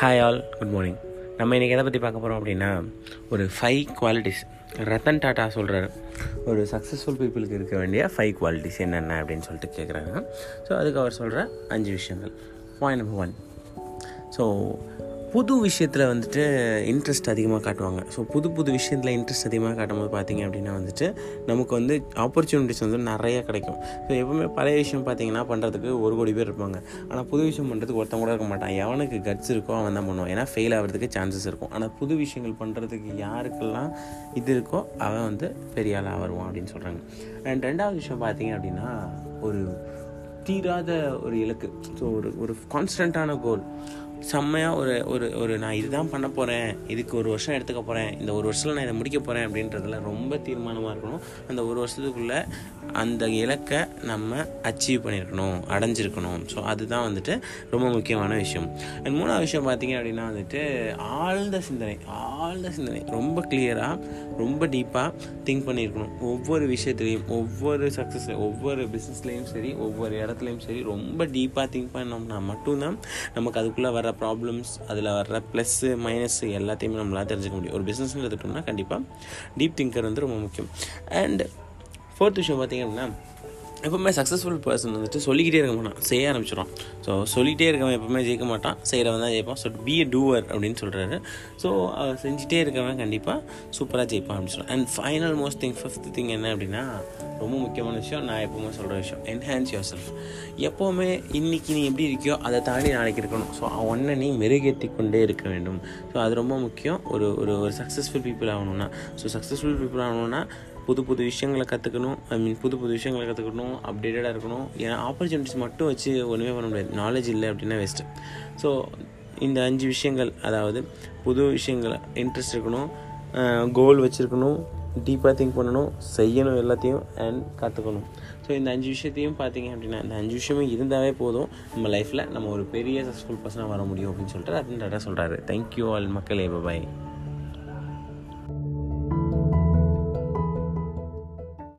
Hi all good morning நம்ம இன்றைக்கி எதை பற்றி பார்க்க போகிறோம் அப்படின்னா ஒரு ஃபைவ் குவாலிட்டிஸ் ரத்தன் டாட்டா சொல்கிறார் ஒரு சக்ஸஸ்ஃபுல் பீப்புளுக்கு இருக்க வேண்டிய ஃபைவ் குவாலிட்டிஸ் என்னென்ன அப்படின்னு சொல்லிட்டு கேட்குறாங்க ஸோ அதுக்கு அவர் சொல்கிற அஞ்சு விஷயங்கள். பாயிண்ட் நம்பர் ஒன் ஸோ புது விஷயத்தில் வந்துட்டு இன்ட்ரெஸ்ட் அதிகமாக காட்டுவாங்க. ஸோ புது புது விஷயத்தில் இன்ட்ரெஸ்ட் அதிகமாக காட்டும்போது பார்த்திங்க பார்த்தீங்க அப்படின்னா வந்துட்டு நமக்கு வந்து ஆப்பர்ச்சுனிட்டிஸ் வந்து நிறைய கிடைக்கும். ஸோ எப்பவுமே பழைய விஷயம் பார்த்தீங்கன்னா பண்ணுறதுக்கு ஒரு கோடி பேர் இருப்பாங்க. ஆனால் புது விஷயம் பண்ணுறதுக்கு ஒருத்தன் கூட இருக்க மாட்டான். எவனுக்கு கட்ஸ் இருக்கோ அவன் தான் பண்ணுவான். ஏன்னா ஃபெயில் ஆகிறதுக்கு சான்சஸ் இருக்கும். ஆனால் புது விஷயங்கள் பண்ணுறதுக்கு யாருக்கெல்லாம் இது இருக்கோ அவன் வந்து பெரிய ஆளாக வருவான் அப்படின்னு சொல்கிறாங்க அண்ட் ரெண்டாவது விஷயம் பார்த்தீங்க அப்படின்னா ஒரு தீராத ஒரு இலக்கு. ஸோ ஒரு ஒரு கான்ஸ்டண்ட்டான கோல் செம்மையாக ஒரு ஒரு ஒரு நான் இதுதான் பண்ண போகிறேன் இதுக்கு ஒரு வருஷம் எடுத்துக்க போகிறேன் இந்த ஒரு வருஷத்தில் நான் இதை முடிக்க போகிறேன் அப்படின்றதுல ரொம்ப தீர்மானமாக இருக்கணும். அந்த ஒரு வருஷத்துக்குள்ளே அந்த இலக்கை நம்ம அச்சீவ் பண்ணியிருக்கணும் அடைஞ்சிருக்கணும். ஸோ அதுதான் வந்துட்டு ரொம்ப முக்கியமான விஷயம். அண்ட் மூணாவது விஷயம் பார்த்தீங்க அப்படின்னா வந்துட்டு ஆழ்ந்த சிந்தனை ஆழ்ந்த சிந்தனை. ரொம்ப கிளியராக ரொம்ப டீப்பாக திங்க் பண்ணியிருக்கணும் ஒவ்வொரு விஷயத்துலையும் ஒவ்வொரு சக்ஸஸ் ஒவ்வொரு பிஸ்னஸ்லேயும் சரி ஒவ்வொரு இடத்துலையும் சரி ரொம்ப டீப்பாக திங்க் பண்ணோம்னா மட்டும்தான் நமக்கு அதுக்குள்ளே வர ப்ராப்ளம்ஸ் அதில் வர்ற ப்ளஸ்ஸு மைனஸ்ஸு எல்லாத்தையுமே நம்மளால் தெரிஞ்சுக்க முடியும். ஒரு பிஸ்னஸ்னு எடுத்துட்டோம்னா கண்டிப்பாக டீப் திங்கர் வந்து ரொம்ப முக்கியம். அண்ட் ஃபோர்த் விஷயம் பார்த்திங்க அப்படின்னா எப்பவுமே சக்ஸஸ்ஃபுல் பர்சன் வந்துட்டு சொல்லிக்கிட்டே இருக்க மாட்டான் செய்ய ஆரம்பிச்சிடும் ஸோ சொல்லிகிட்டே இருக்கவன் எப்பவுமே ஜெயிக்க மாட்டான் செய்கிறவன் தான் ஜெயிப்பான். ஸோ பி எ டூவர் அப்படின்னு சொல்கிறாரு ஸோ செஞ்சுட்டே இருக்கவன் கண்டிப்பாக சூப்பராக ஜெயிப்பான் ஆரம்பிச்சிடும் and final most thing fifth thing என்ன அப்படின்னா ரொம்ப முக்கியமான விஷயம் நான் எப்பவுமே சொல்கிற விஷயம் என்ஹான்ஸ் யோர் செல்ஃப் எப்போவுமே இன்றைக்கி நீ எப்படி இருக்கியோ அதை தாண்டி நாளைக்கு இருக்கணும். ஸோ ஒன்றை நீ மெருகேற்றி கொண்டே இருக்க வேண்டும். ஸோ அது ரொம்ப முக்கியம். ஒரு ஒரு ஒரு சக்ஸஸ்ஃபுல் பீப்புள் ஆகணும்னா. ஸோ சக்ஸஸ்ஃபுல் பீப்புள் ஆகணும்னா புது புது விஷயங்களை கற்றுக்கணும் ஐ மீன் புது புது விஷயங்களை கற்றுக்கணும் அப்டேட்டடாக இருக்கணும். ஏன்னா ஆப்பர்ச்சுனிட்டிஸ் மட்டும் வச்சு ஒன்றுமே பண்ண முடியாது. நாலேஜ் இல்லை அப்படின்னா வேஸ்ட்டு ஸோ இந்த அஞ்சு விஷயங்கள் அதாவது புது விஷயங்கள் இன்ட்ரெஸ்ட் இருக்கணும் கோல் வச்சுருக்கணும் டீப்பாக திங்க் பண்ணணும் செய்யணும் எல்லாத்தையும் அண்ட் கற்றுக்கணும் ஸோ இந்த அஞ்சு விஷயத்தையும் பார்த்தீங்க அப்படின்னா இந்த அஞ்சு விஷயமும் இருந்தாவே போதும். நம்ம லைஃப்பில் நம்ம ஒரு பெரிய சக்ஸஸ்ஃபுல் பர்சனாக வர முடியும் அப்படின்னு சொல்லிட்டு ரத்தன் டாட்டா சொல்கிறாரு தேங்க்யூ ஆல் மக்களே. பாய்